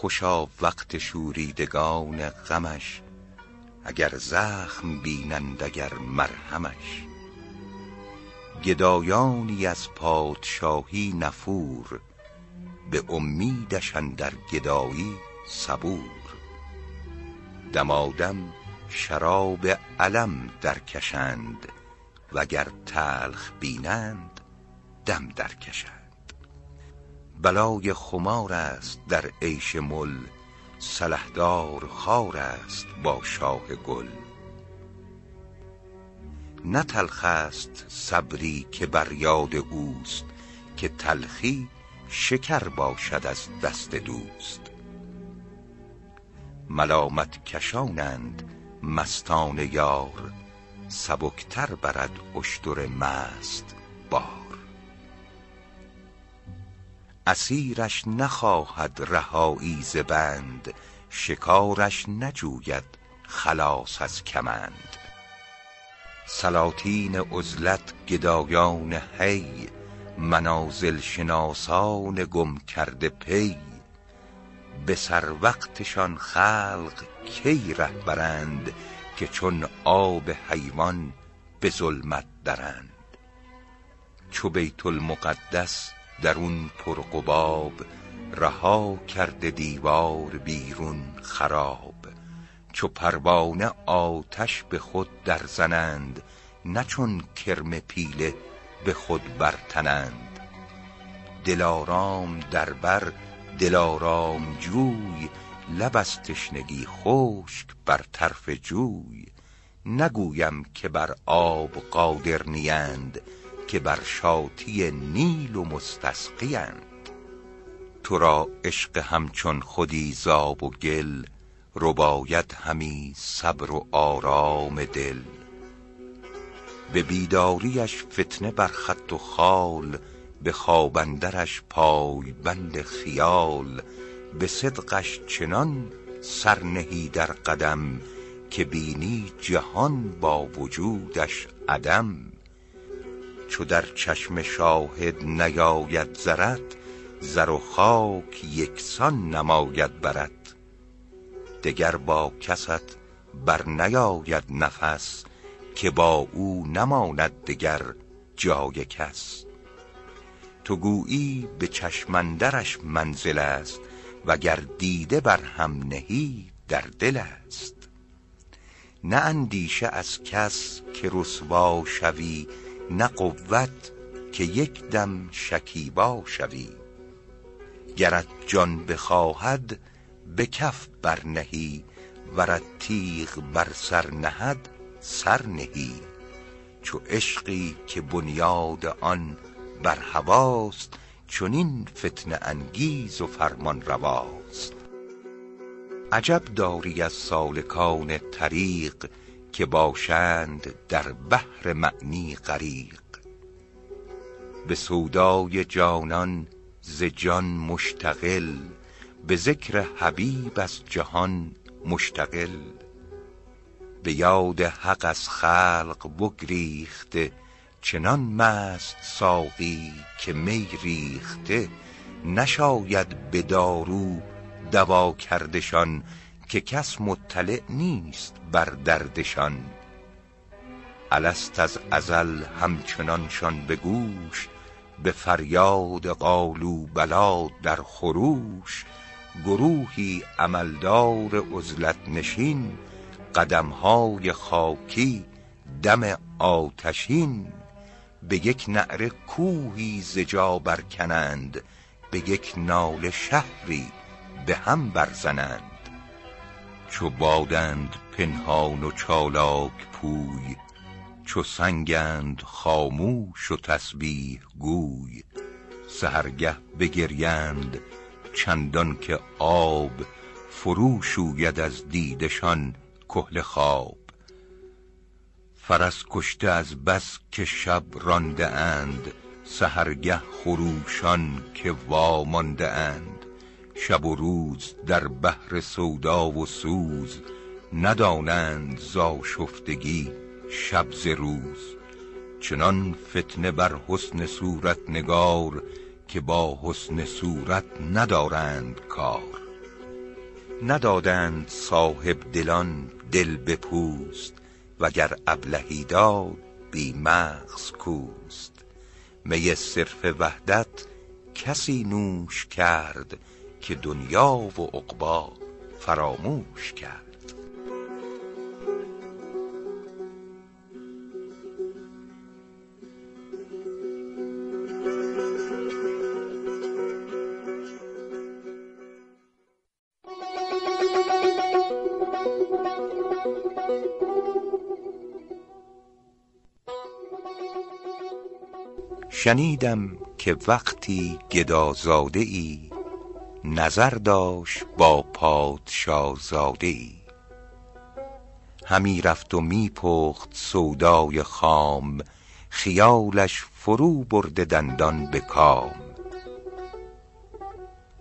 خوشا وقت شوریدگان غمش اگر زخم بینند اگر مرهمش. گدایانی از پادشاهی نفور به امیدش در گدایی صبور. دمادم شراب علم درکشند وگر تلخ بینند دم درکشند. بلای خمار است در عیش مل سلحدار خار است با شاه گل. نه تلخ است صبری که بر یاد اوست که تلخی شکر باشد از دست دوست. ملامت کشانند مستان یار سبکتر برد اشتر مست بار اسیرش نخواهد رهایی ز بند شکارش نجوید خلاص از کمند. سلاطین عزلت گدایان حی منازل شناسان گم کرده پی. به سر وقتشان خلق کی ره برند که چون آب حیوان به ظلمت درند؟ چو بیت المقدس درون پرقباب رها کرده دیوار بیرون خراب. چو پروانه آتش به خود در زنند نه چون کرم پیله به خود برتنند. دلارام در بر دلارام جوی لب از تشنگی خشک بر طرف جوی. نگویم که بر آب قادر نیند که بر شاطی نیل و مستسقیند تو را عشق همچون خودی زاب و گل رباید همی صبر و آرام دل. به بیداریش فتنه بر خط و خال به خواب اندرش پای بند خیال. به صدقش چنان سر نهی در قدم که بینی جهان با وجودش عدم. چو در چشم شاهد نیاید زرت زر و خاک یکسان نماید برت دگر با کست بر نیاید نفس که با او نماند دگر جای کس. تو گویی به چشم اندرش منزل است وگر دیده بر هم نهی در دل است. نه اندیشه از کس که رسوا شوی نه قوت که یک دم شکیبا شوی. گرت جان بخواهد به کف بر نهی ورت تیغ بر سر نهد سر نهی. چو عشقی که بنیاد آن بر هواست چنین فتنه انگیز و فرمان رواست. عجب داری از سالکان طریق که باشند در بحر معنی غریق. به سودای جانان ز جان مشتغل به ذکر حبیب از جهان مشتغل. به یاد حق از خلق بگریخته چنان مست ساقی که می ریخته. نشاید به دارو دوا کردشان که کس مطلع نیست بر دردشان. الست از ازل همچنانشان به گوش به فریاد قالوا بلی در خروش. گروهی عملدار عزلت نشین قدمهای خاکی دم آتشین. به یک نعره کوهی ز جا برکنند به یک ناله شهری به هم برزنند. چو بادند پنهان و چالاک پوی چو سنگند خاموش و تسبیح گوی. سحرگه بگریند چندان که آب فرو شوید از دیدشان کحل خواب. فرس کشته از بس که شب رانده اند سحرگه خروشان که وامانده اند. شب و روز در بحر سودا و سوز ندانند ز آشفتگی شب ز روز. چنان فتنه بر حسن صورت نگار که با حسن صورت ندارند کار. ندادند صاحب دلان دل به پوست وگر ابلهی داد بی مغز کوست. می صرف وحدت کسی نوش کرد که دنیا و عقبا فراموش کرد. شنیدم که وقتی گدازاده ای نظر داشت با پادشازاده ای همی رفت و می پخت سودای خام خیالش فرو برده دندان به کام.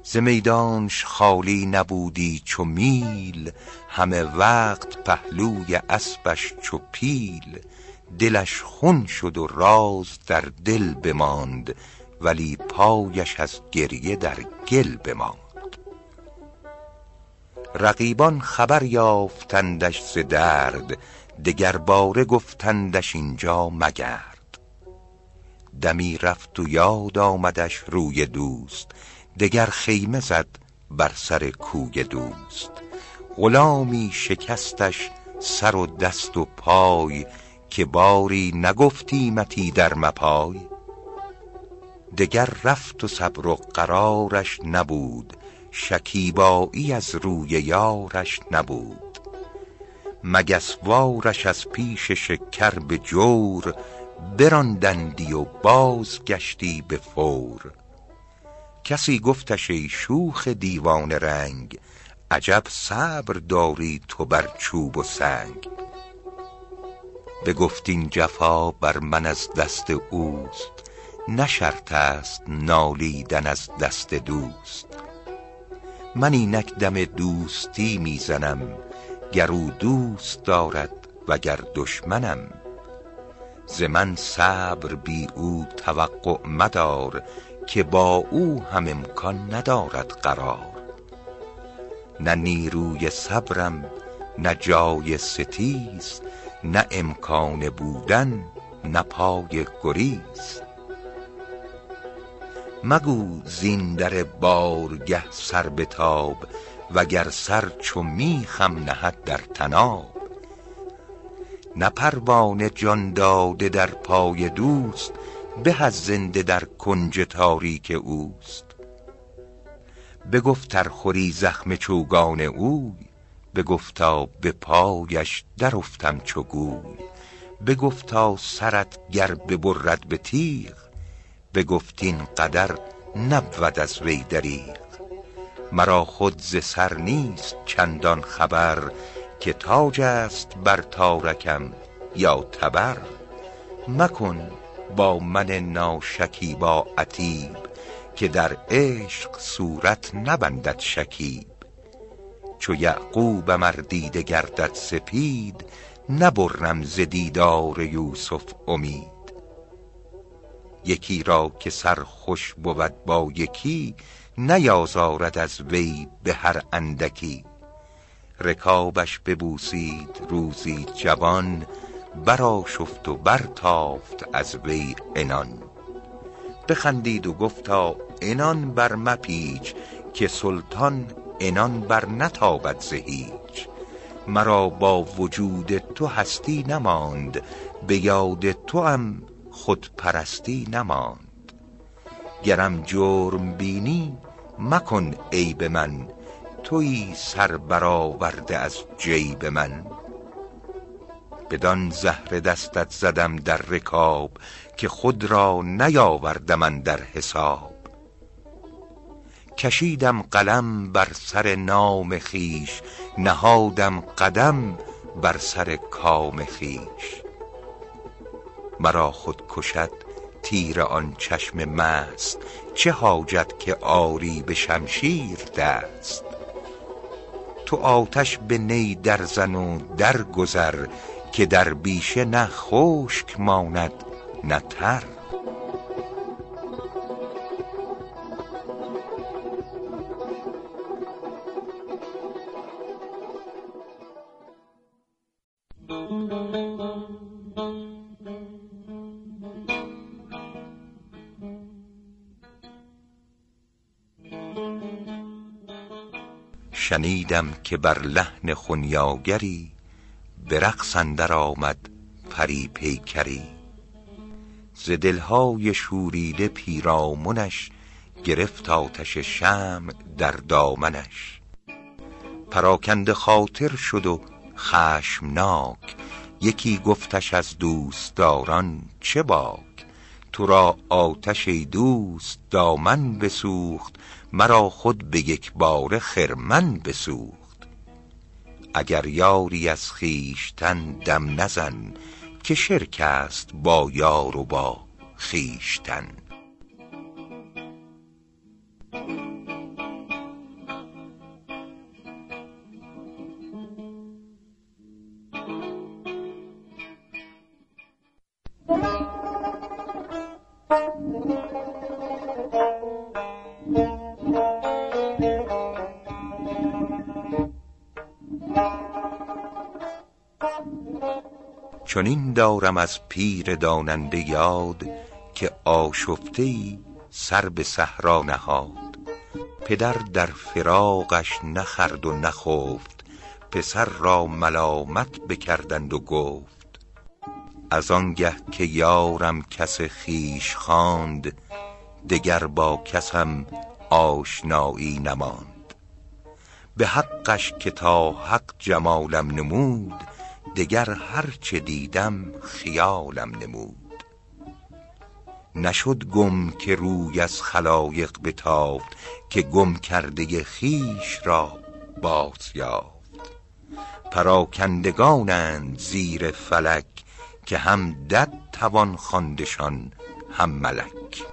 ز میدانش خالی نبودی چو میل همه وقت پهلوی اسبش چو پیل. دلش خون شد و راز در دل بماند ولی پایش از گریه در گل بماند. رقیبان خبر یافتندش ز درد دگر باره گفتندش اینجا مگرد. دمی رفت و یاد آمدش روی دوست دگر خیمه زد بر سر کوی دوست. غلامی شکستش سر و دست و پای که باری نگفتیمتی در مپای. دگر رفت و صبر و قرارش نبود شکیبایی از روی یارش نبود. مگسوارش از پیش شکر به جور براندندی و بازگشتی به فور. کسی گفتش ای شوخ دیوانه رنگ عجب صبر داری تو بر چوب و سنگ. بگفت این جفا بر من از دست اوست نه شرط است نالیدن از دست دوست. من اینک دم دوستی می‌زنم گر او دوست دارد وگر دشمنم. ز من صبر بی او توقع مدار که با او هم امکان ندارد قرار. نه نیروی صبرم نه جای ستیز نه امکان بودن نه پای گریز. مگو زین در بارگه سر بتاب وگر سر چو میخم نهد در طناب. نه پروانه جان داده در پای دوست به از زنده در کنج تاریک اوست. بگفت ار خوری زخم چوگان اوی بگفتا به پایش درافتم چو گوی. بگفتا سرت گر ببرد به تیغ بگفت این قدر نبود از وی دریغ. مرا خود ز سر نیست چندان خبر که تاج است بر تارکم یا تبر. مکن با من ناشکیبا عتیب که در عشق صورت نبندد شکیب. چو یعقوبم ار دیده گردد سپید نبرم ز دیدار یوسف امید. یکی را که سر خوش بود با یکی نیازارد از وی به هر اندکی. رکابش ببوسید روزی جوان برآشفت و برتافت از وی عنان. بخندید و گفتا عنان بر مپیچ که سلطان عنان بر نتابد ز هیچ. مرا با وجود تو هستی نماند به یاد توام خودپرستی نماند. گرم جرم بینی مکن عیب من تویی سر برآورده از جیب من. بدان زهره دستت زدم در رکاب که خود را نیاوردم اندر حساب. کشیدم قلم بر سر نام خویش نهادم قدم بر سر کام خویش مرا خود کشد تیر آن چشم مست چه حاجت که آری به شمشیر دست؟ تو آتش به نی در زن و در گذر که در بیشه نه خشک ماند نه تر. شنیدم که بر لحن خنیاگری به رقص اندر آمد پری پیکری. ز دلهای شوریده پیرامنش گرفت آتش شمع در دامنش. پراکنده خاطر شد و خشمناک. یکی گفتش از دوستداران چه باک؟ تو را آتش دوست دامن بسوخت. مرا خود به یک باره خرمن بسوخت. اگر یاری از خویشتن دم نزن که شرک است با یار و با خویشتن. چنین دارم از پیر داننده یاد که آشفته سر به صحرا نهاد. پدر در فراقش نخرد و نخفت پسر را ملامت بکردند و گفت از آنگه که یارم کس خویش خواند دگر با کسم آشنایی نماند. به حقش که تا حق جمالم نمود دگر هرچه دیدم خیالم نمود. نشد گم که روی از خلایق بتافت که گم کرده خویش را باز یافت. پراکندگانند زیر فلک که هم دد توان خواندشان هم ملک.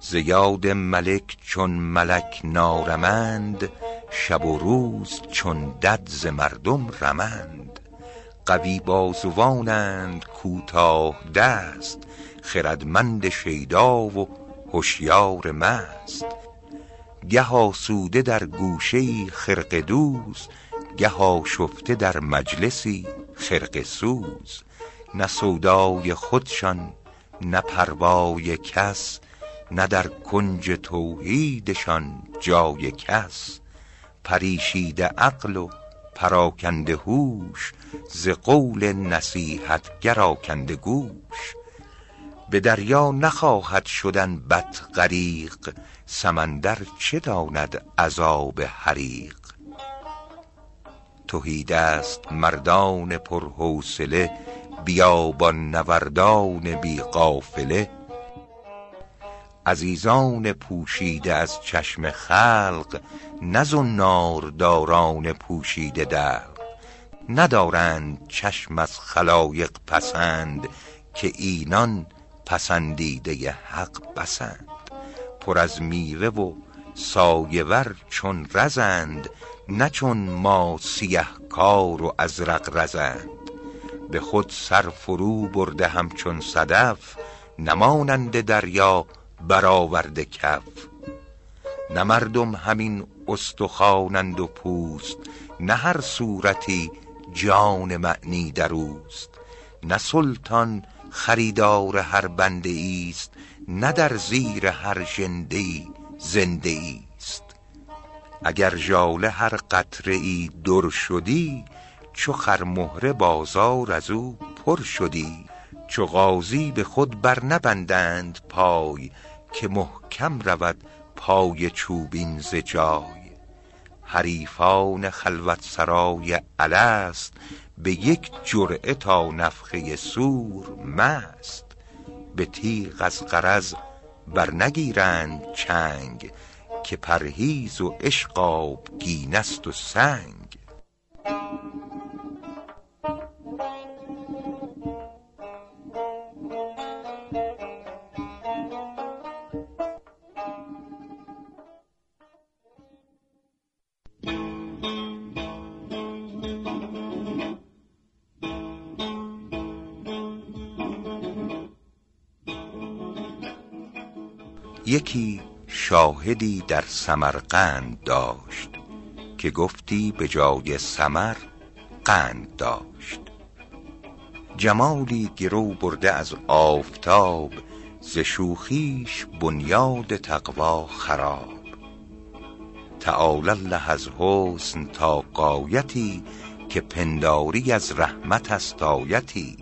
ز یاد ملک چون ملک نارمند شب و روز چون دد ز مردم رمند. قوی بازوانند کوتاه دست خردمند شیدا و هشیار مست. گه آسوده در گوشه ای خرقه دوز گه آشفته در مجلسی خرقه سوز. نه سودای خودشان نه پروای کس نه در کنج توحیدشان جای کس. پریشیده عقل و پراکنده هوش ز قول نصیحتگر آکنده گوش. به دریا نخواهد شدن بط غریق سمندر چه داند عذاب حریق؟ تهیدست مردان پر حوصله بیابان نوردان بی قافله. عزیزان پوشیده از چشم خلق نه زنارداران پوشیده دلق. ندارند چشم از خلایق پسند که اینان پسندیده حق بسند. پر از میوه و سایه ور چون رزند نه چون ما سیه کار و ازرق رزند. به خود سر فرو برده همچون صدف نه مانند دریا برآورده کف. نه مردم همین استخوانند و پوست نه هر صورتی جان معنی در اوست. نه سلطان خریدار هر بنده ایست نه در زیر هر ژنده ای زنده ایست. اگر ژاله هر قطره ای در شدی چو خرمهره بازار از او پر شدی. چو غازی به خود بر نبندند پای که محکم رود پای چوبین ز جای. حریفان خلوت سرای الست به یک جرعه تا نفخه صور مست. به تیغ از بر نگیرند چنگ که پرهیز و عشق آبگینه ست و سنگ. یکی شاهدی در سمرقند داشت که گفتی به جای ثمر قند داشت. جمالی گرو برده از آفتاب ز شوخیش بنیاد تقوا خراب. تعالی الله از حسن تا قایتی که پنداری از رحمت است آیتی.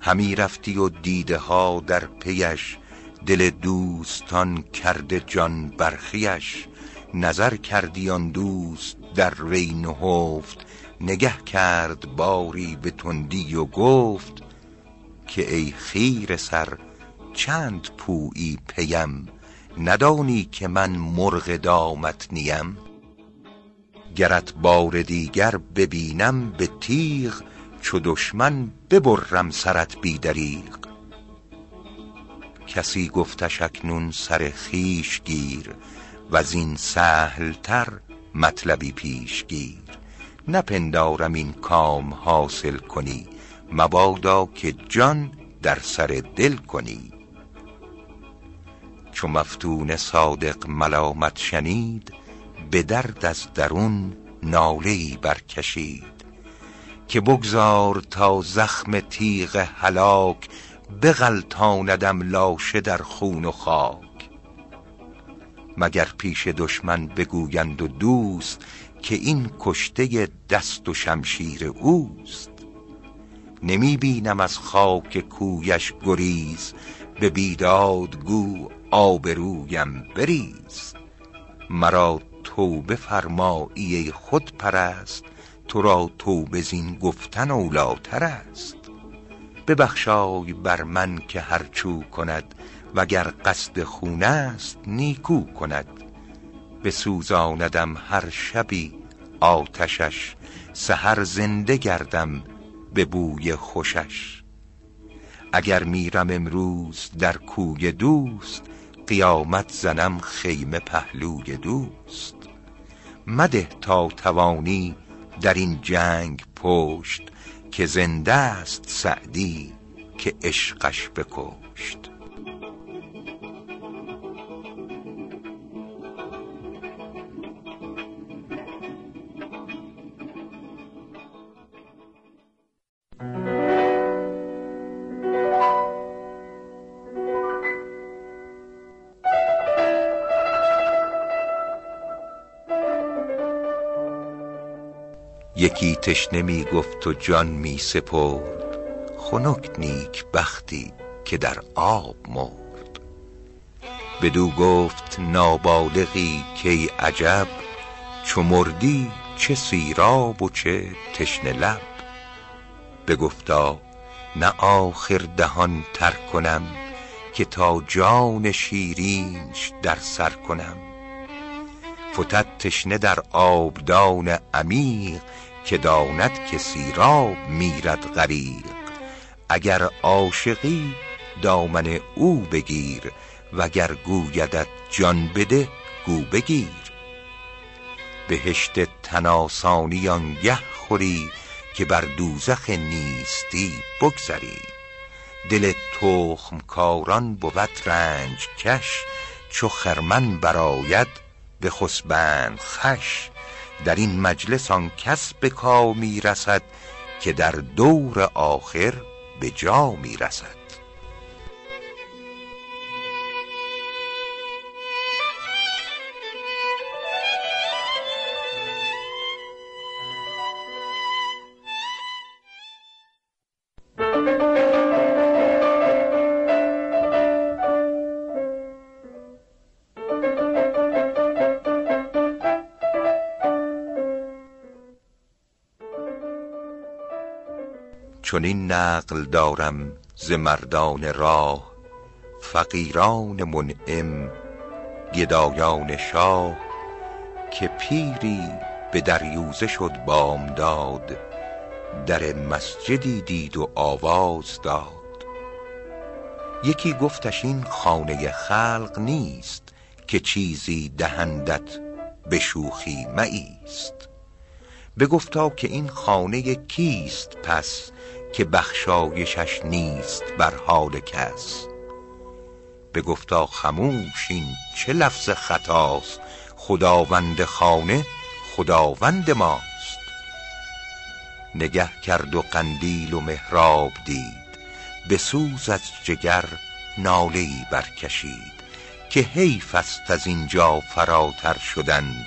همی رفتی و دیده ها در پیش دل دوستان کرده جان برخیش نظر کردی آن دوست در وی نهفت. نگه کرد باری به تندی و گفت که ای خیر سر چند پویی پیم؟ ندانی که من مرغ دامت نیم؟ گرت بار دیگر ببینم به تیغ چو دشمن ببرم سرت بی دریغ. کسی گفتش اکنون سر خویش گیر وزین سهل تر مطلبی پیش گیر. نپندارم این کام حاصل کنی مبادا که جان در سر دل کنی. چو مفتون صادق ملامت شنید به درد از درون ناله برکشید. که بگذار تا زخم تیغ هلاک بغلطاندم لاشه در خون و خاک. مگر پیش دشمن بگویند و دوست که این کشته دست و شمشیر اوست؟ نمی بینم از خاک کویش گریز به بیداد گو آبرویم بریز. مرا توبه فرمایی ای خودپرست تو را توبه زین گفتن اولیتر است. ببخشای بر من که هر چو کند وگر قصد خون است نیکو کند. بسوزاندم هر شبی آتشش سحر زنده گردم به بوی خوشش. اگر میرم امروز در کوی دوست قیامت زنم خیمه پهلوی دوست. مده تا توانی در این جنگ پشت که زنده است سعدی که عشقش بکشت. یکی تشنه می گفت و جان می سپرد. خنک نیک بختی که در آب مرد. بدو گفت نابالغی کای عجب چو مردی چه سیراب و چه تشنه لب. بگفتا نه آخر دهان تر کنم که تا جان شیرینش در سر کنم. فتد تشنه در آبدان عمیق که داند که سیراب میرد غریق. اگر عاشقی دامن او بگیر وگر گویدت جان بده گو بگیر. بهشت تن آسانی آنگه خوری که بر دوزخ نیستی بگذری. دل تخم کاران بود رنج کش چو خرمن برآید بخسبند خوش در این مجلس آن کس به کامی رسد که در دور آخر به جا می رسد چنین نقل دارم ز مردان راه فقیران منعم گدایان شاه که پیری به دریوزه شد بامداد در مسجدی دید و آواز داد. یکی گفتش این خانه خلق نیست که چیزی دهندت به شوخی مایست بگفتا که این خانه کیست پس که بخشایشش نیست بر حال کس. بگفتا خموش این چه لفظ خطاست؟ خداوند خانه خداوند ماست. نگه کرد و قندیل و محراب دید. به سوز از جگر ناله ای برکشید. که حیف است از اینجا فراتر شدن.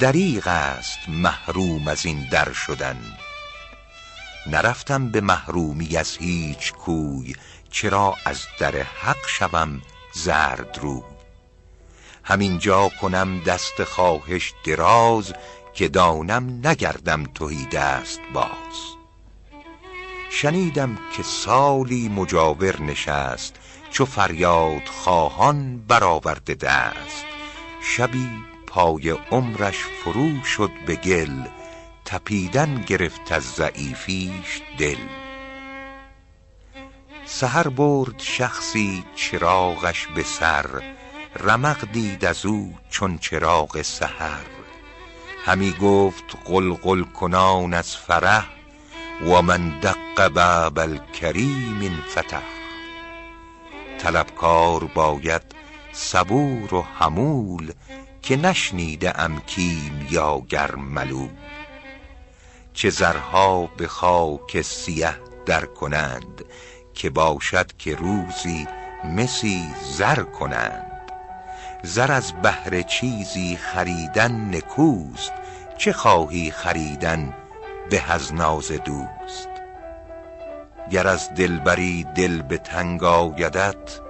دریغ است محروم از این در شدن. نرفتم به محرومی از هیچ کوی چرا از در حق شوم زرد رو. همینجا کنم دست خواهش دراز که دانم نگردم توهی دست باز. شنیدم که سالی مجاور نشست چو فریاد خواهان برآورده دست. شبی پای عمرش فرو شد به گل تپیدن گرفت از ضعیفیش دل. سحر برد شخصی چراغش به سر رمق دید از او چون چراغ سحر. همی گفت قلقل کنان از فرح و من دق باب الکریم فتح طلبکار باید صبور و حمول که نشنیده ام کیم یا گر ملول. چه زرها به خاک سیه در کنند که باشد که روزی مسی زر کنند. زر از بهر چیزی خریدن نکوست چه خواهی خریدن به از ناز دوست. گر از دلبری دل به تنگ آیدت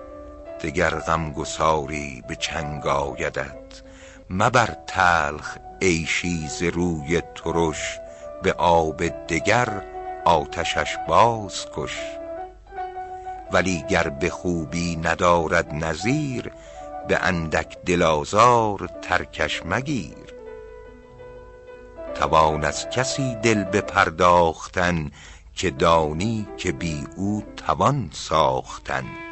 دگر غمگساری به چنگ آیدت. مبر تلخ عیشی ز روی ترش به آب دگر آتشش باز کش. ولی گر به خوبی ندارد نظیر به اندک دل آزار ترکش مگیر. توان از کسی دل بپرداختن که دانی که بی او توان ساختن.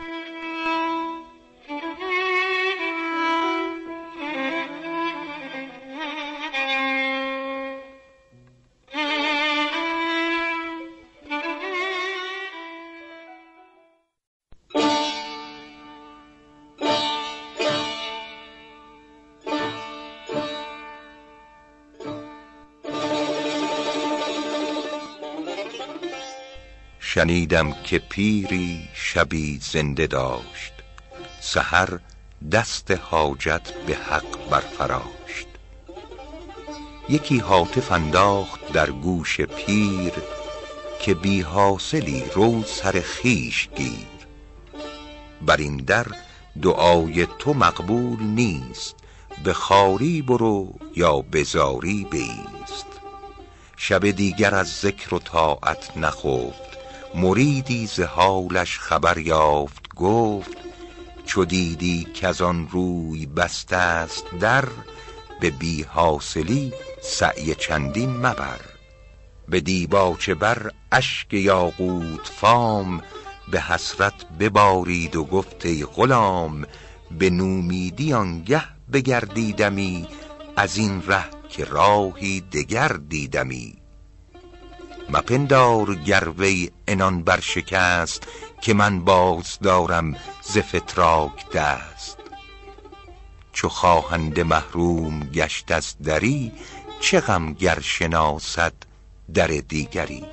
شنیدم که پیری شبی زنده داشت. سحر دست حاجت به حق برفراشت. یکی هاتف انداخت در گوش پیر که بی حاصلی رو سر خویش گیر. بر این در دعای تو مقبول نیست به خواری برو یا به زاری بایست شب دیگر از ذکر و طاعت نخفت مریدی ز حالش خبر یافت گفت چو دیدی کز آن روی بسته است در به بی حاصلی سعی چندین مبر. به دیباچه بر اشک یاقوت فام به حسرت ببارید و گفت ای غلام به نومیدی آنگه بگردیدمی از این ره که راهی دگر دیدمی. مپندار گر وی عنان برشکست که من باز دارم ز فتراک دست. چو خواهنده محروم گشت از دری چه غم گر شناسد در دیگری.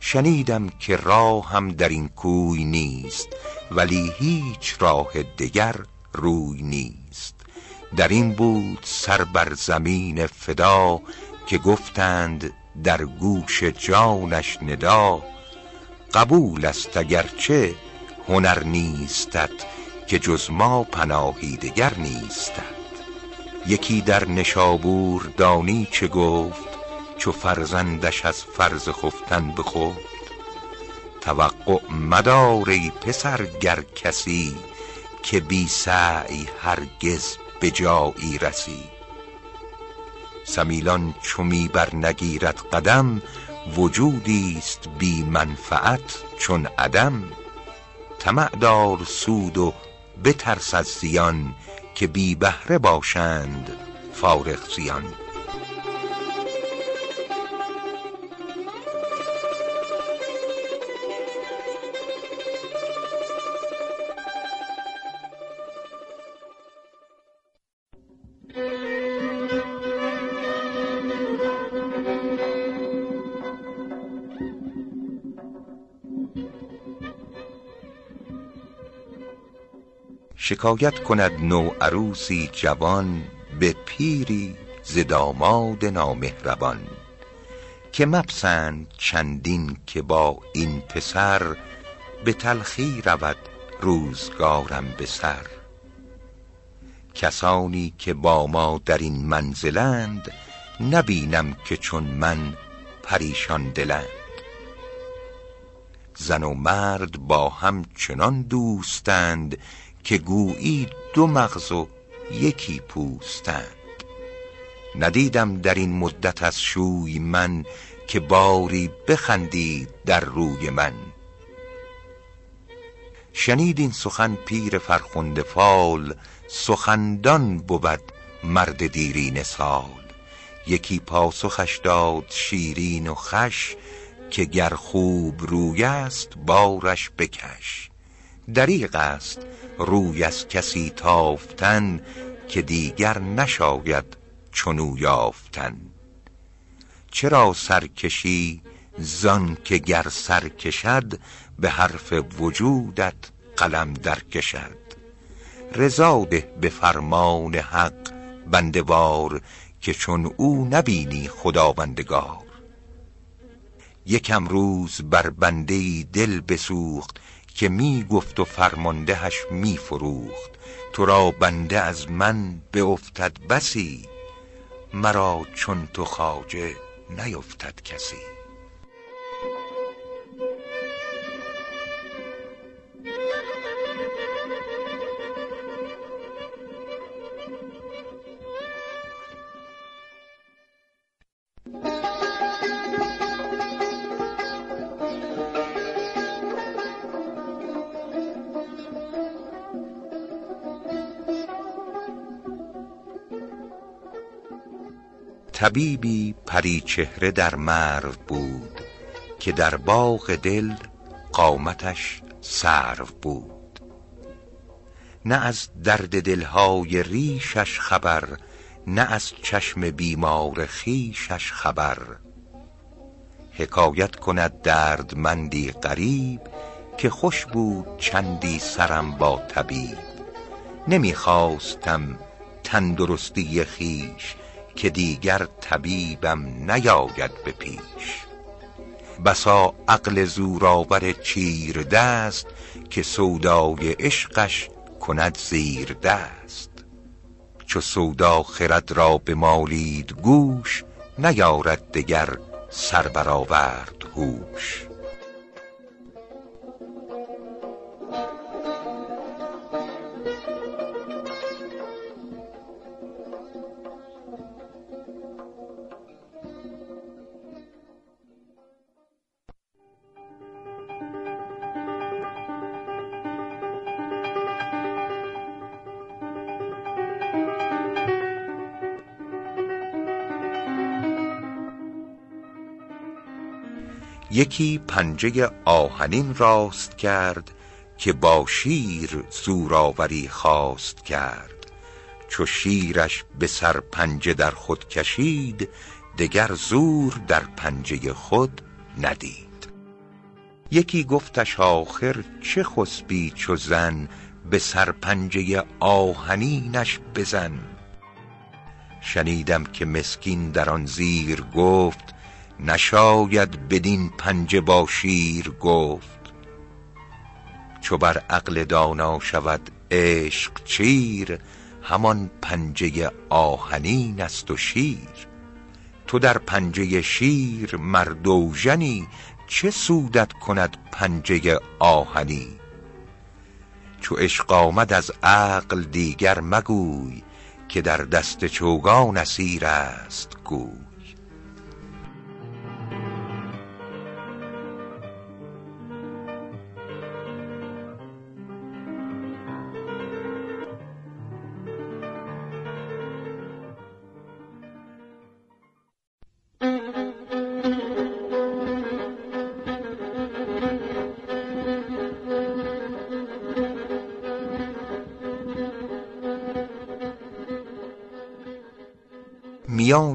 شنیدم که راهم در این کوی نیست ولی هیچ راه دگر روی نیست. در این بود سر بر زمین فدا که گفتند در گوش جانش ندا. قبول است اگرچه هنر نیستت که جز ما پناهی دگر نیستت. یکی در نشابور دانی چه گفت چو فرزندش از فرض خفتن بخفت توقع مدار ای پسر گر کسی که بی سعی هرگز به جایی رسی سمیلان چو بر نگیرد قدم وجودی است بی منفعت چون عدم. طمع دار سود و بترس از زیان که بی بهره باشند فارغ زیان. شکایت کند نو عروسی جوان به پیری ز داماد نامهربان که مپسند چندین که با این پسر به تلخی رود روزگارم به سر. کسانی که با ما در این منزلند نبینم که چون من پریشان دلند. زن و مرد با هم چنان دوستند که گویی دو مغز و یکی پوستند. ندیدم در این مدت از شوی من که باری بخندید در روی من. شنید این سخن پیر فرخنده فال سخندان بود مرد دیرینه سال. یکی پاسخش داد شیرین و خوش که گر خوب روی است بارش بکش. دریغ است روی از کسی تافتن که دیگر نشاید چنو یافتن. چرا سرکشی زان که گر سر کشد به حرف وجودت قلم در کشد. رضا ده به فرمان حق بنده وار که چون او نبینی خداوندگار. یکم روز بر بنده دل بسوخت که می گفت و فرماندهش می فروخت تو را بنده از من افتد بسی مرا چون تو خواجه نیفتد کسی. طبیبی پری چهره در مرو بود که در باغ دل قامتش سرو بود. نه از درد دلهای ریشش خبر نه از چشم بیمار خیشش خبر. حکایت کند دردمندی غریب که خوش بود چندی سرم با طبیب. نمی‌خواستم تندرستی خیش که دیگر طبیبم نیاید به پیش. بسا عقل زورآور چیر دست که سودای عشقش کند زیر دست. چو سودا خرد را بمالید گوش نیارد دگر سر برآورد هوش. یکی پنجه آهنین راست کرد که با شیر زورآوری خواست کرد. چو شیرش به سر پنجه در خود کشید دگر زور در پنجه خود ندید. یکی گفتش آخر چه خسبی چو زن به سر پنجه آهنینش بزن. شنیدم که مسکین در آن زیر گفت نشاید بدین پنجه با شیر گفت چو بر عقل دانا شود عشق چیر همان پنجه آهنین است و شیر. تو در پنجه شیر مرد چه سودت کند پنجه آهنی؟ چو عشق آمد از عقل دیگر مگوی که در دست چوگان اسیر است گوی.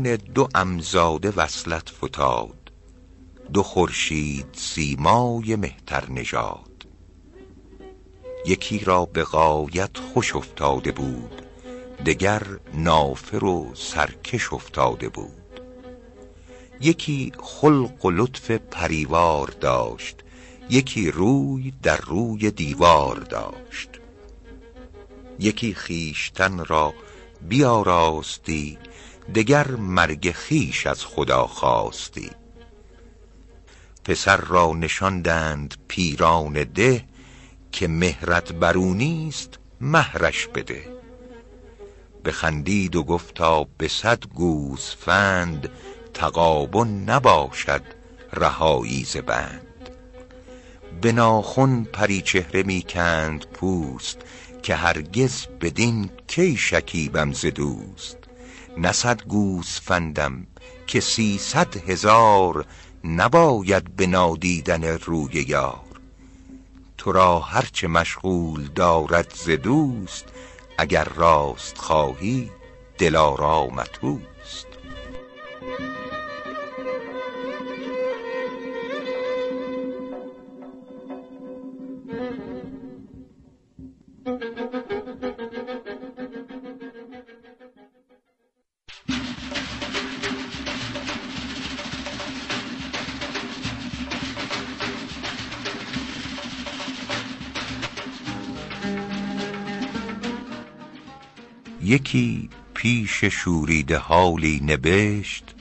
دو عمزاده وصلت فتاد دو خورشید سیمای مهتر نژاد. یکی را به غایت خوش افتاده بود دگر نافر و سرکش افتاده بود. یکی خلق و لطف پریوار داشت یکی روی در روی دیوار داشت. یکی خیشتن را بیاراستی دگر مرگ خیش از خدا خواستی. پسر را نشاندند پیران ده که مهرت برو نیست مهرش بده. بخندید و گفتا به صد گوسفند تغابن نباشد رهایی ز بند. به ناخن پری چهره می کند پوست که هرگز بدین کی شکیبم ز دوست. نه صد گوسفندم که سیصد هزار نباید به نادیدن روی یار. تو را هرچه مشغول دارد ز دوست اگر راست خواهی دلارامت اوست. یکی پیش شوریده حالی نبشت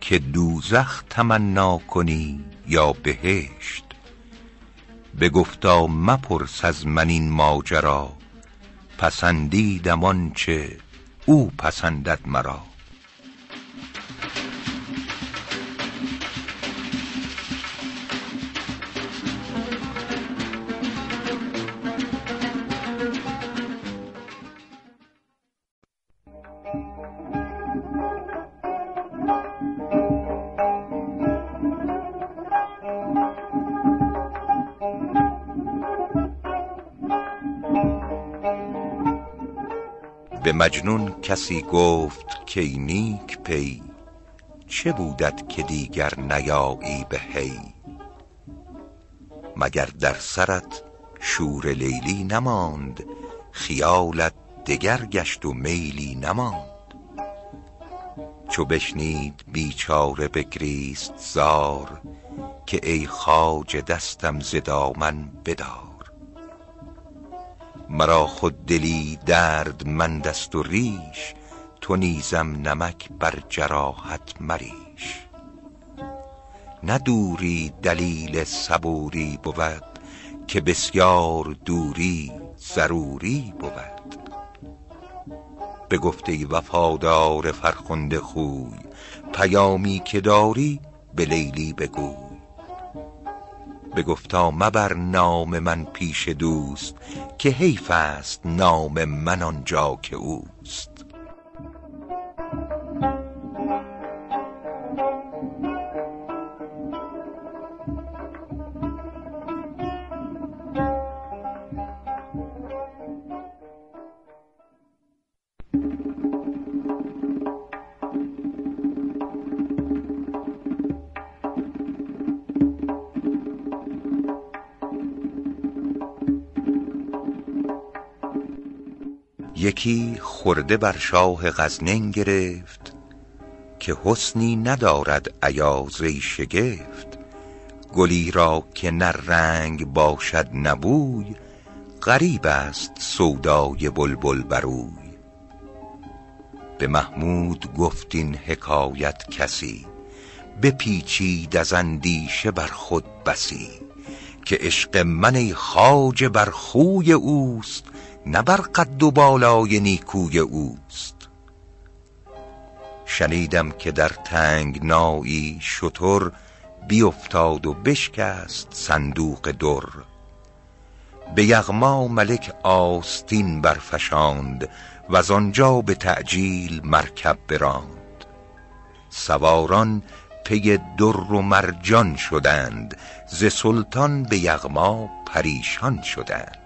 که دوزخ تمنا کنی یا بهشت. بگفتا مپرس از من این ماجرا پسندیدم آنچه او پسندد مرا. مجنون کسی گفت کای نیک پی چه بودت که دیگر نیایی به حی؟ مگر در سرت شور لیلی نماند خیالت دگر گشت و میلی نماند؟ چو بشنید بیچاره بگریست زار که ای خواجه دستم ز دامن بدار. مرا خود دلی دردمند است و ریش تو نیزم نمک بر جراحت مریش. نه دوری دلیل صبوری بود که بسیار دوری ضروری بود. بگفت ای وفادار فرخنده خوی پیامی که داری به لیلی بگوی. بگفتا مبر نام من پیش دوست که حیف است نام من آنجا که اوست. یکی خرده بر شاه غزنین گرفت که حسنی ندارد ایاز ای شگفت. گلی را که نه رنگ باشد نه بوی غریب است سودای بلبل بر اوی. به محمود گفت این حکایت کسی بپیچید از اندیشه بر خود بسی که عشق من ای خواجه بر خوی اوست. نه بر قد و بالای نیکوی اوست. شنیدم که در تنگنایی شتر بیفتاد و بشکست صندوق در. به یغما ملک آستین برفشاند وز آنجا به تعجیل مرکب براند. سواران پی در و مرجان شدند ز سلطان به یغما پریشان شدند.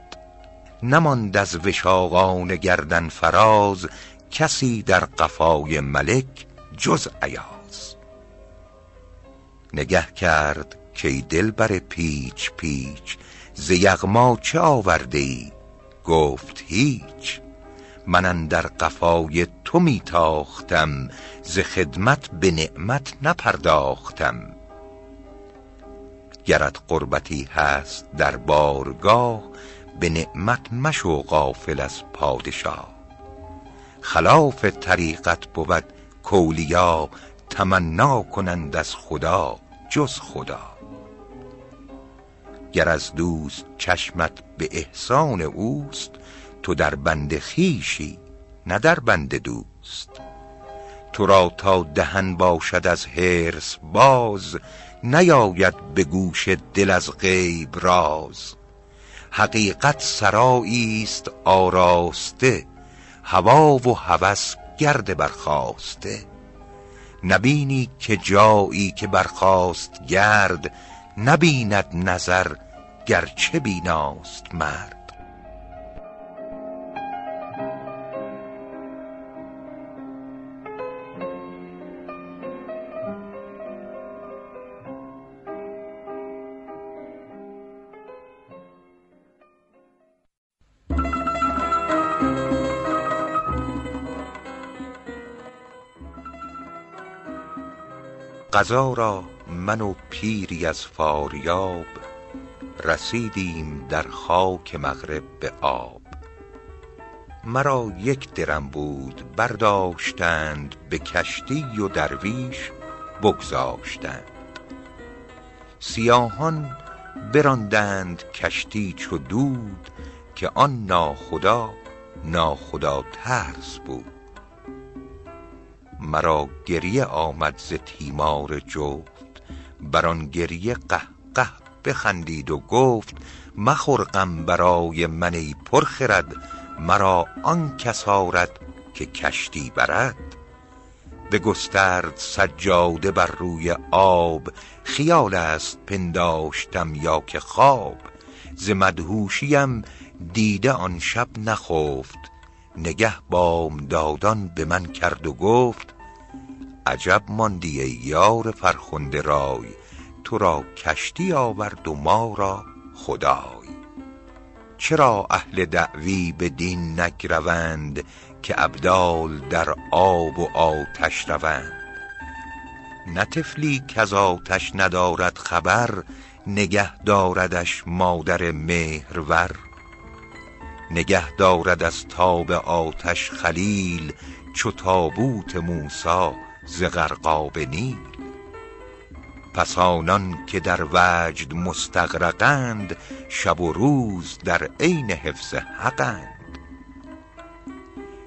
نماند از وشاقان گردن فراز کسی در قفای ملک جز ایاز. نگه کرد کی دل بر پیچ پیچ ز یغما چه آورده ای گفت هیچ. من در قفای تو می تاختم ز خدمت به نعمت نپرداختم. گرت قربتی هست در بارگاه به نعمت مشو غافل از پادشاه. خلاف طریقت بود کولیا تمنا کنند از خدا جز خدا. گر از دوست چشمت به احسان اوست تو در بند خیشی نه در بند دوست. تو را تا دهن باشد از حرص باز نیاید به گوش دل از غیب راز. حقیقت سرایی است آراسته هوا و هوس گرد برخاسته. نبینی که جایی که برخاست گرد نبیند نظر گرچه بیناست مرد. قضا را من و پیری از فاریاب رسیدیم در خاک مغرب به آب. مرا یک درم بود برداشتند به کشتی و درویش بگذاشتند. سیاهان براندند کشتی چو دود که آن ناخدا ناخدا ترس بود. مرا گریه آمد ز تیمار جفت. بر آن گریه قهقه بخندید و گفت مخور غم برای من ای پرخرد مرا آن کس آرد که کشتی برد. بگسترد سجاده بر روی آب خیال است پنداشتم یا که خواب. ز مدهوشیم دیده آن شب نخفت. نگه بامدادان به من کرد و گفت عجب ماندی یار فرخنده رای تو را کشتی آورد و ما را خدای. چرا اهل دعوی به دین نگروند که ابدال در آب و آتش روند؟ نه طفلی کز آتش ندارد خبر نگه داردش مادر مهرور. نگه دارد از تاب آتش خلیل چو تابوت موسی ز غرقاب نیل. پس آنان که در وجد مستغرقند شب و روز در عین حفظ حقند.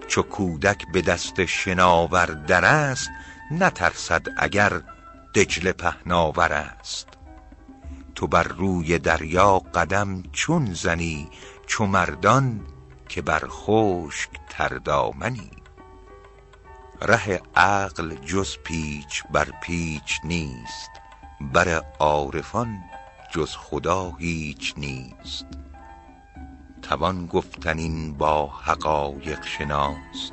چو کودک به دست شناور در است نترسد اگر دجله پهناور است. تو بر روی دریا قدم چون زنی چو مردان که بر خشک تردامنی. ره عقل جز پیچ بر پیچ نیست بر عارفان جز خدا هیچ نیست. توان گفتن این با حقایق شناس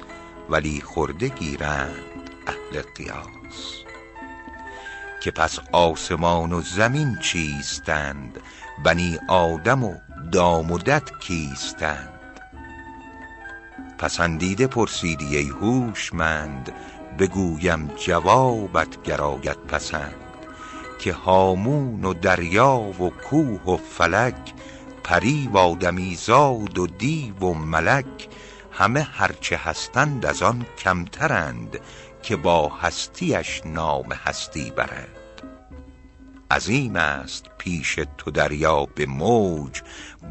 ولی خرده گیرند اهل قیاس. که پس آسمان و زمین چیستند بنی آدم و دام و دد کیستند؟ پسندیده پرسیدی ای هوشمند بگویم جوابت گر آید پسند که هامون و دریا و کوه و فلک پری و آدمی زاد و دیو و ملک همه هرچه هستند از آن کمترند که با هستیش نام هستی برند. عظیم است پیش تو دریا به موج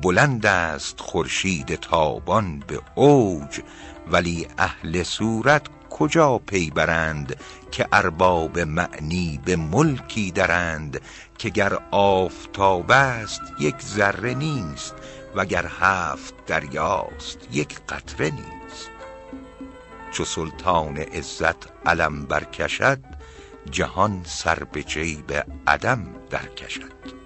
بلند است خورشید تابان به اوج. ولی اهل صورت کجا پی برند که ارباب معنی به ملکی درند؟ که گر آفتاب است یک ذره نیست وگر هفت دریاست یک قطره نیست. چو سلطان عزت علم برکشد جهان سر به جیب عدم درکشد.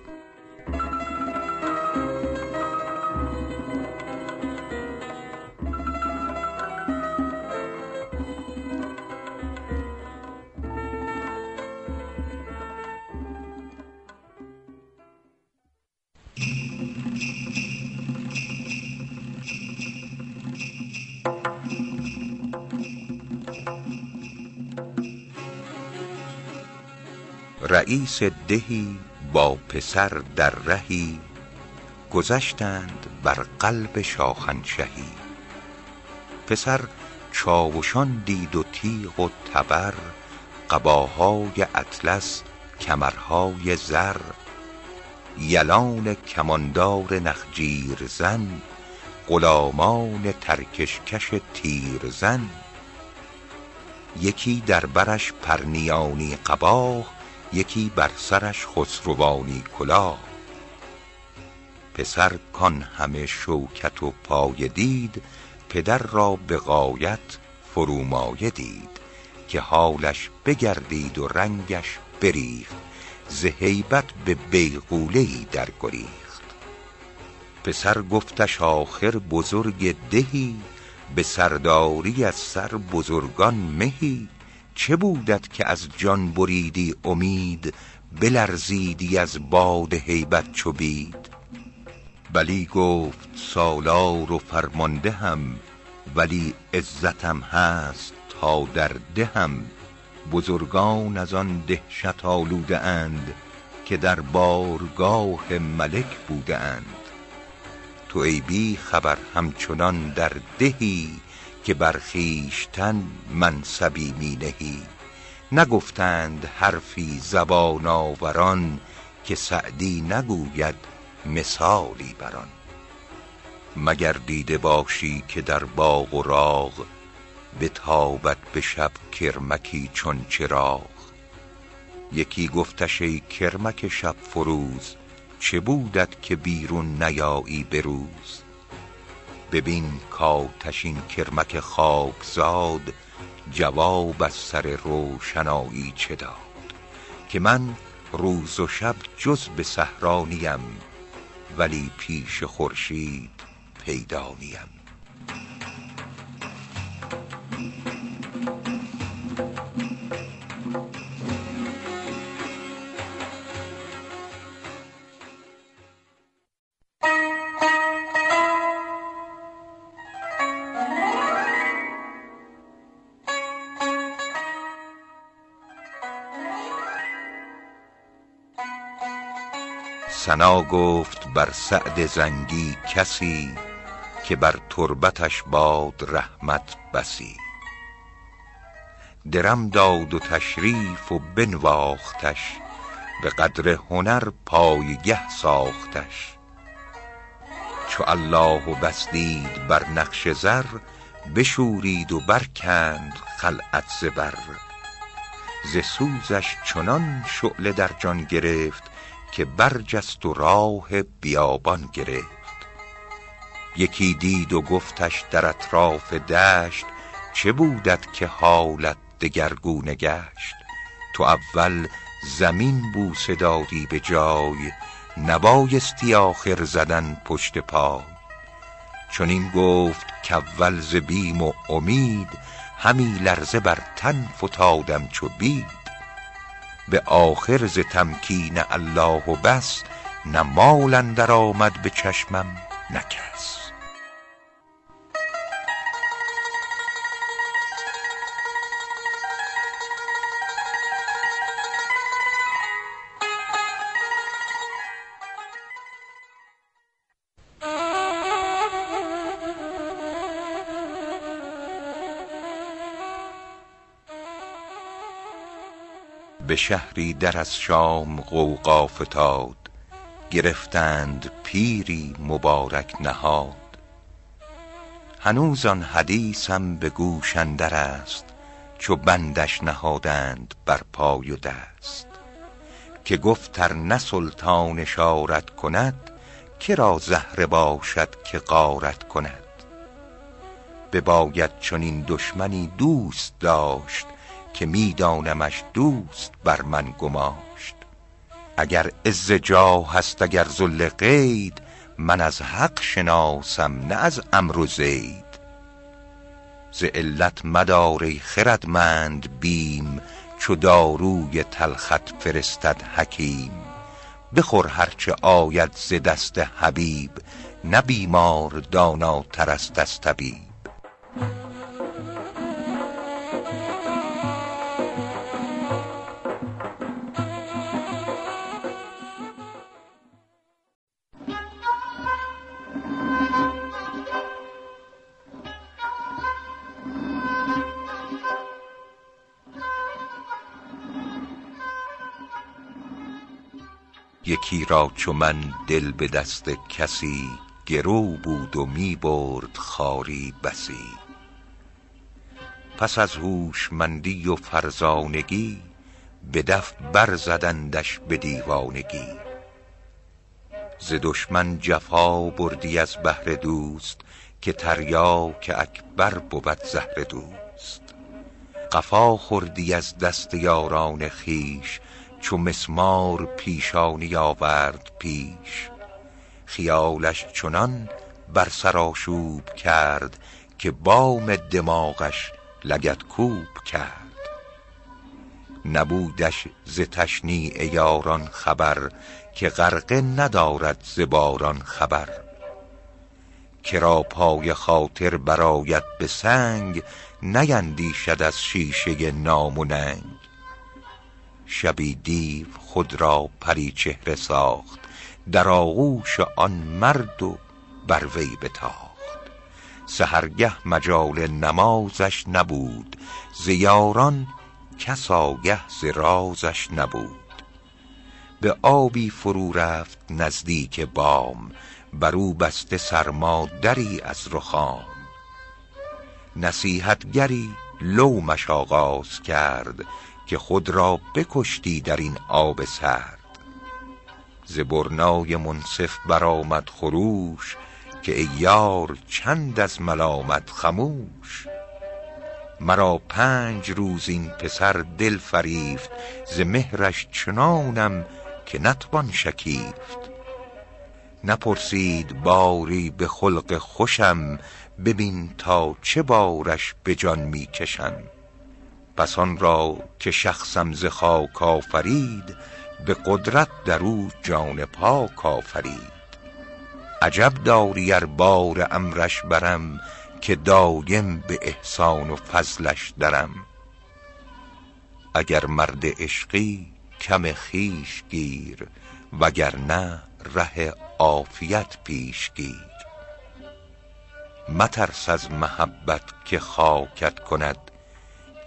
رئیس دهی با پسر در رهی گذشتند بر قلب شاهنشهی پسر چاوشان دید و تیغ و تبر قباهای اطلس کمرهای زر. یلان کماندار نخجیر زن غلامان ترکشکش تیر زن. یکی در برش پرنیانی قباه یکی بر سرش خسروانی کلاه. پسر کان همه شوکت و پایه دید پدر را به غایت فرومایه دید که حالش بگردید و رنگش بریخت ز به بیغوله ای در گریخت پسر گفتش آخر بزرگ دهی به سرداری از سر بزرگان مهی. چه بودت که از جان بریدی امید بلرزیدی از باد هیبت چو بید؟ بلی گفت سالار و فرمانده هم ولی عزتم هست تا در دهم. بزرگان از آن دهشت آلوده اند که در بارگاه ملک بوده اند. تو ای بی خبر همچنان در دهی که بر خویشتن منصبی می نهی نگفتند حرفی زبان آوران که سعدی نگوید مثالی بر آن. مگر دیده باشی که در باغ و راغ بتابد به شب کرمکی چون چراغ؟ یکی گفتش ای کرمک شب فروز چه بودت که بیرون نیایی به روز؟ ببین کآتشین کرمک خاکزاد جواب از سر روشنایی چه داد؟ که من روز و شب جز به صحرا نیم ولی پیش خورشید پیدا ثنا گفت بر سعد زنگی کسی که بر تربتش باد رحمت بسی. درم داد و تشریف و بنواختش به قدر هنر پایگه ساختش. چو الله و بس دید بر نقش زر بشورید و برکند خلعت زبر. ز سوزش چنان شعله در جان گرفت که برجست و راه بیابان گرفت. یکی دید و گفتش در اطراف دشت چه بودت که حالت دگرگونه گشت؟ تو اول زمین بوسه دادی به جای نبایستی آخر زدن پشت پای. چنین گفت کاول ز بیم و امید همی لرزه بر تن فتادم چو بید. به آخر ز تمکین الله و بس نه مال اندر آمد به چشمم نه به شهری در از شام غوغا فتاد. گرفتند پیری مبارک نهاد. هنوز آن حدیثم به گوش اندر است چو بندش نهادند بر پای و دست. که گفت ار نه سلطان اشارت کند که را زهره باشد که غارت کند. بباید چنین دشمنی دوست داشت که می دانمش دوست بر من گماشت. اگر عز جاه است اگر ذل قید من از حق شناسم نه از عمرو و زید. ز علت مدار ای خردمند بیم چو داروی تلخت فرستد حکیم. بخور هر چه آید ز دست حبیب نه بیمار داناتر است از طبیب. یکی را چو من دل به دست کسی گرو بود و می برد خاری بسی. پس از هوشمندی و فرزانگی به دف برزدندش به دیوانگی. ز دشمن جفا بردی از بهر دوست که تریاک اکبر بود زهر دوست. قفا خوردی از دست یاران خویش چو مسمار پیشانی آورد پیش. خیالش چنان بر سر آشوب کرد که بام دماغش لگدکوب کرد. نبودش ز تشنیع یاران خبر که غرقه ندارد ز باران خبر. کرا پای خاطر برآید به سنگ نیندیشد از شیشه نام شبی دیو خود را پری چهره ساخت. در آغوش آن مرد و بر وی بتاخت. سحرگه مجال نمازش نبود. ز یاران کس آگه ز رازش نبود. به آبی فرو رفت نزدیک بام. بر او بسته سرما دری از رخام. نصیحتگری لومش آغاز کرد. که خود را بکشتی در این آب سرد. ز برنای منصف برآمد خروش که ای یار چند از ملامت خموش. مرا پنج روز این پسر دل فریفت ز مهرش چنانم که نتوان شکیفت. نپرسید باری به خلق خوشم ببین تا چه بارش به جان می کشم پس آن را که شخصم ز خاک آفرید به قدرت در او جان پاک آفرید. عجب داری ار بار امرش برم که دایم به احسان و فضلش درم. اگر مرد عشقی کم خویش گیر وگرنه ره عافیت پیش گیر. مترس از محبت که خاکت کند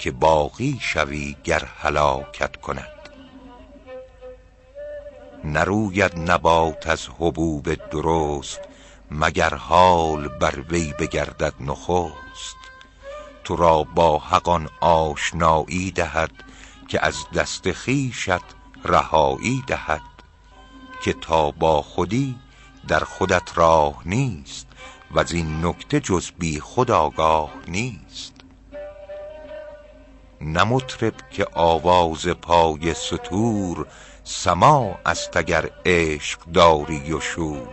که باقی شوی گر هلاکت کند. نروید نبات از حبوب درست مگر حال بر وی بگردد نخست. تو را با حق آن آشنایی دهد که از دست خویشت رهایی دهد که تا با خودی در خودت راه نیست وزین نکته جز بی خود آگاه نیست. نه مطرب که آواز پای ستور سماع است اگر عشق داری و شور.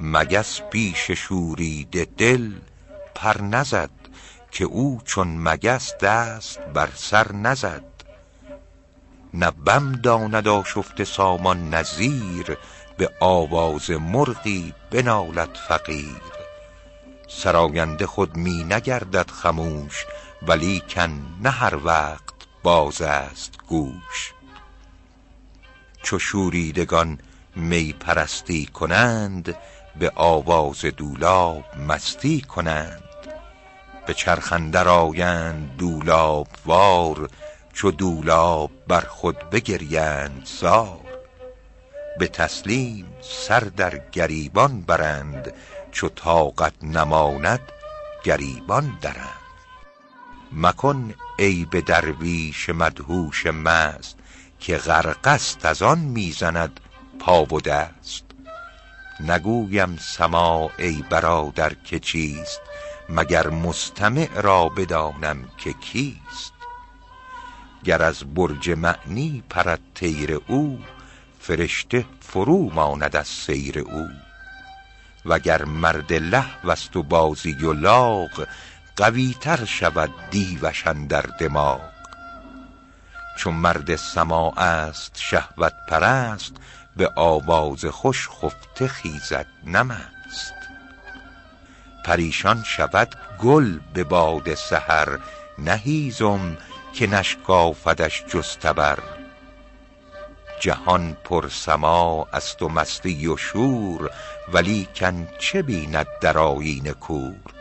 مگس پیش شوریده دل پر نزد که او چون مگس دست بر سر نزد. نه بم داند آشفته سامان نه زیر به آواز مرغی بنالد فقیر. سراینده خود می نگردد خموش ولیکن نه هر وقت باز است گوش. چو شوریدگان می پرستی کنند به آواز دولاب مستی کنند. به چرخ آیند دولاب وار چو دولاب بر خود بگریند زار. به تسلیم سر در گریبان برند چو طاقت نماند گریبان درند. مکن عیب درویش مدهوش مست که غرق است از آن می زند پا و دست. نگویم سماع ای برادر که چیست مگر مستمع را بدانم که کیست. گر از برج معنی پرد طیر او فرشته فرو ماند از سیر او. وگر مرد لهو و بازی و لاغ قوی تر شود دیوش اندر دماغ. چو مرد سماع است شهوت پرست به آواز خوش خفته خیزد نه مست پریشان شود گل به باد سحر نه هیزم که نشکافدش جز تبر. جهان پر سماع است و مستی و شور ولیکن چه بیند در آیین کور؟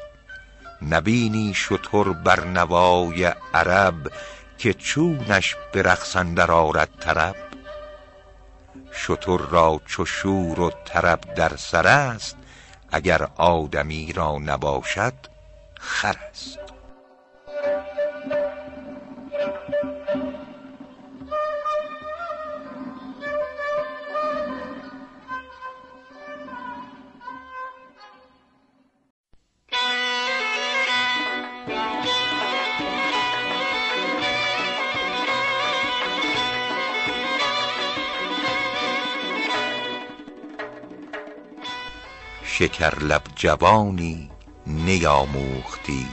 نبینی شتر بر نوای عرب که چونش به رقص اندر آرد طرب؟ شتر را چو شور و طرب در سر است اگر آدمی را نباشد خر است. شکرلب جوانی نیاموختی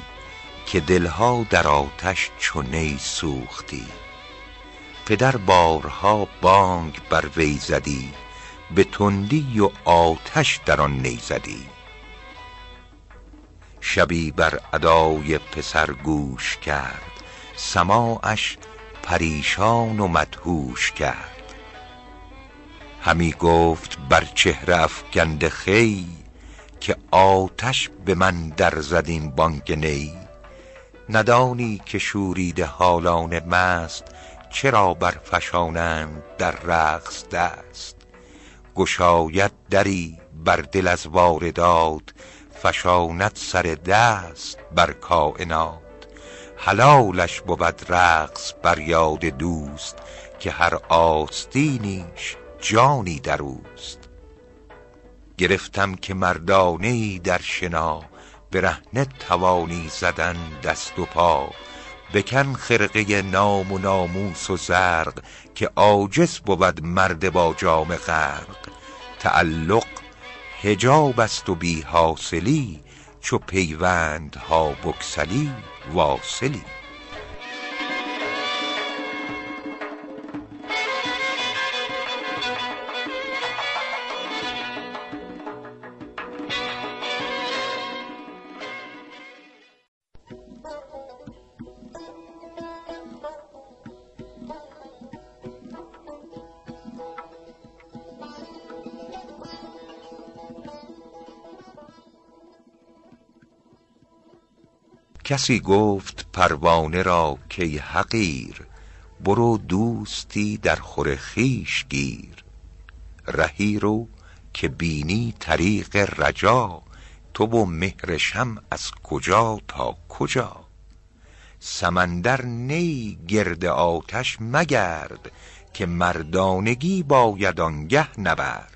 که دلها در آتش چو نی سوختی. پدر بارها بانگ بر وی زدی به تندی و آتش در آن نی زدی. شبی بر ادای پسر گوش کرد سماعش پریشان و مدهوش کرد. همی گفت بر چهره افگنده خوی که آتش به من در زد این بانگ نی ندانی که شوریده حالان مست چرا برفشانند در رقص دست. گشاید دری بر دل از واردات فشاند سر دست بر کاینات حلالش بود رقص بر یاد دوست که هر آستینیش جانی در اوست. گرفتم که مردانه در شنا برهنه توانی زدن دست و پا. بکن خرقه نام و ناموس و زرق که عاجز بود مرد با جام غرق. تعلق حجاب است و بی حاصلی چو پیوندها بگسلی واصلی. کسی گفت پروانه را کای حقیر برو دوستی در خور خویش گیر. رهی رو که بینی طریق رجا تو و مهر شمع از کجا تا کجا. سمندر نه ای گرد آتش مگرد که مردانگی باید آنگه نبرد.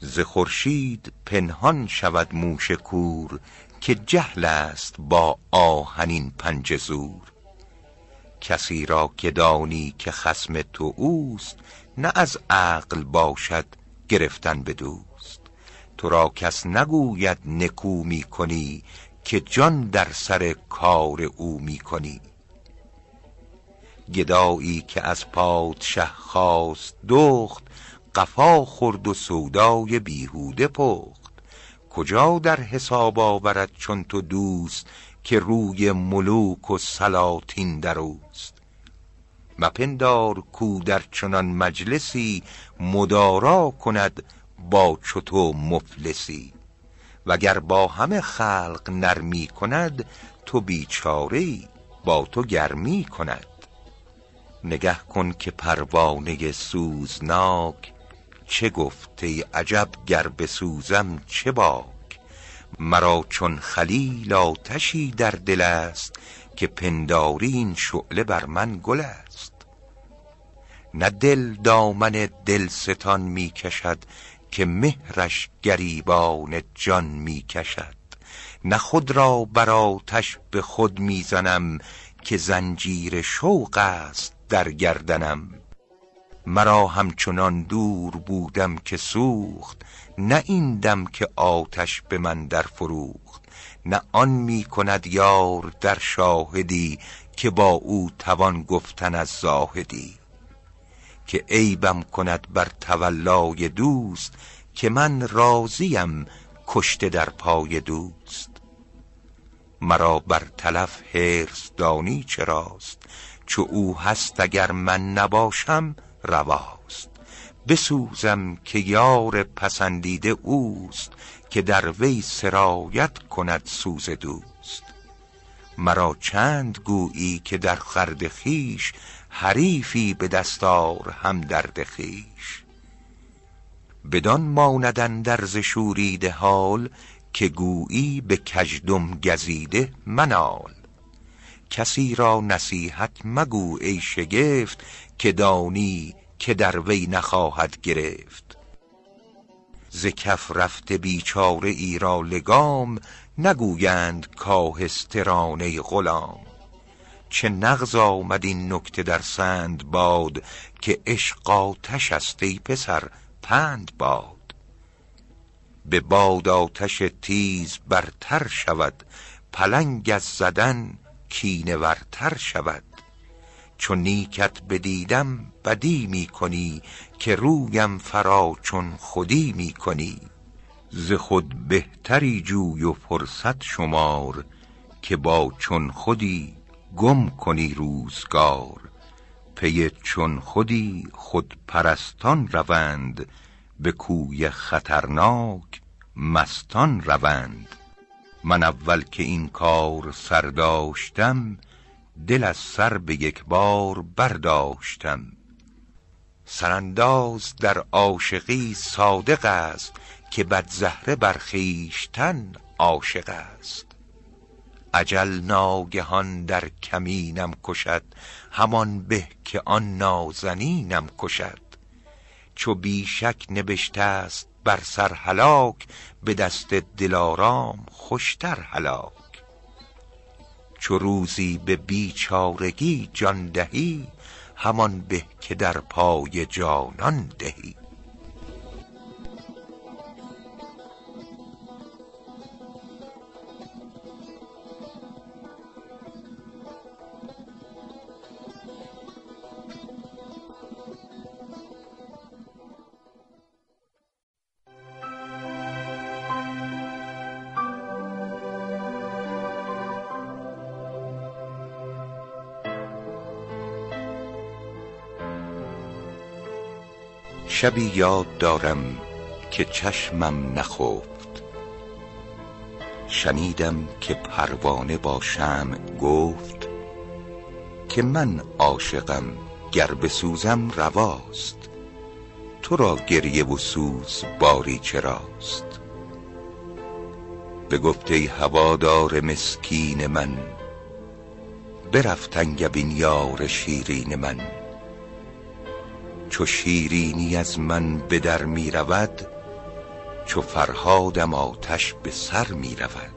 ز خورشید پنهان شود موش کور که جهل است با آهنین پنجه زور. کسی را که دانی که خصم تو اوست نه از عقل باشد گرفتن به دوست. تو را کس نگوید نکو می کنی که جان در سر کار او می کنی گدایی که از پادشه خواست دخت قفا خورد و سودای بیهوده پخت. کجا در حساب آورد چون تو دوست که روی ملوک و سلاطین در اوست؟ مپندار کو در چنان مجلسی مدارا کند با چو تو مفلسی. وگر با همه خلق نرمی کند تو بیچاره با تو گرمی کند. نگه کن که پروانه سوزناک چه گفت ای عجب گر بسوزم چه باک؟ مرا چون خلیل آتشی در دل است که پنداری این شعله بر من گل است. نه دل دامن دلستان می کشد که مهرش گریبان جان می کشد. نه خود را بر آتش به خود می زنم که زنجیر شوق است در گردنم. مرا همچنان دور بودم که سوخت نه این دم که آتش به من در فروخت نه آن می کند یار در شاهدی که با او توان گفتن از زاهدی. که عیبم کند بر تولای دوست که من راضیم کشته در پای دوست. مرا بر تلف حرص دانی چراست چو او هست اگر من نباشم رواست. بسوزم که یار پسندیده اوست که در وی سرایت کند سوز دوست. مرا چند گویی که در خرد خیش حریفی به دستار هم درد خیش بدان ماندن در شوریده حال که گویی به کژدم گزیده منال. کسی را نصیحت مگو ای شگفت که دانی که در وی نخواهد گرفت. ز کف رفته بیچاره ای را لگام نگویند کاهسترانه غلام. چه نغز آمد این نکته در سند باد که عشق آتش است ای پسر پند باد. به باد آتش تیز برتر شود پلنگ از زدن کینه ورتر شود. چون نیکت بدیدم بدی می کنی که رویم فرا چون خودی می کنی. ز خود بهتری جوی و فرصت شمار که با چون خودی گم کنی روزگار. پی چون خودی خود پرستان روند به کوی خطرناک مستان روند. من اول که این کار سر داشتم دل از سر به یک بار برداشتم. سرانداز در عاشقی صادق است که بد زهره بر خویشتن عاشق است. اجل ناگهان در کمینم کشد همان به که آن نازنینم کشد. چو بی شک نبشته است بر سر هلاک به دست دلارام خوشتر هلاک. چو روزی به بیچارگی جان دهی همان به که در پای جانان دهی. شبی یاد دارم که چشمم نخفت. شنیدم که پروانه با شمع گفت که من عاشقم گر بسوزم رواست. تو را گریه و سوز باری چراست. بگفت ای هوادار مسکین من برفت انگبین یار شیرین من. چو شیرینی از من به در می رود چو فرهادم آتش به سر می رود.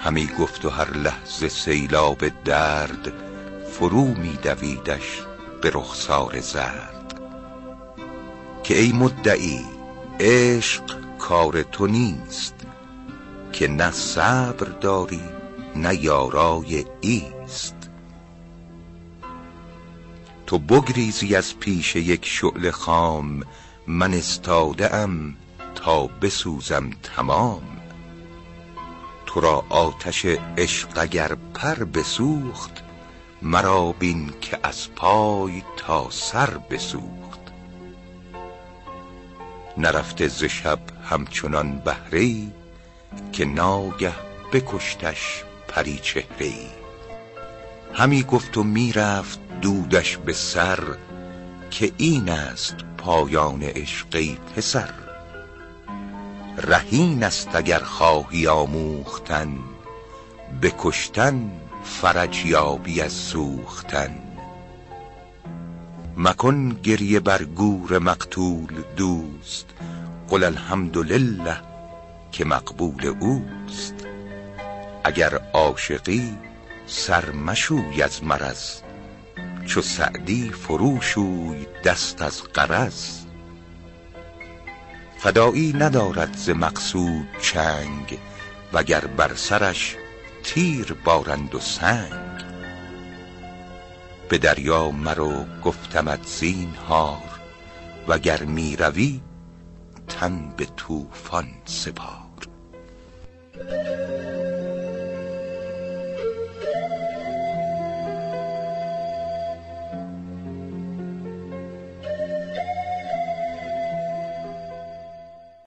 همی گفت و هر لحظه سیلاب درد فرو می دویدش به رخسار زرد. که ای مدعی عشق کار تو نیست که نه صبر داری نه یارای ایست. تو بگریزی از پیش یک شعله خام من استاده تا بسوزم تمام. تو را آتش عشق اگر پر بسوخت مرا بین که از پای تا سر بسوخت. نرفته ز شب همچنان بهره که ناگه بکشتش پری چهره همی گفت و می‌رفت دودش به سر که این است پایان عشق ای پسر. رهین است اگر خواهی آموختن به کشتن فرج یابی از سوختن. مکن گریه بر گور مقتول دوست قل الحمدلله که مقبول اوست. اگر عاشقی سر مشوی از مرض چو سعدی فروشوی دست از غرض. فدایی ندارد ز مقصود چنگ وگر بر سرش تیر بارند و سنگ. به دریا مرو گفتمت زینهار وگر می روی تن به طوفان سپار.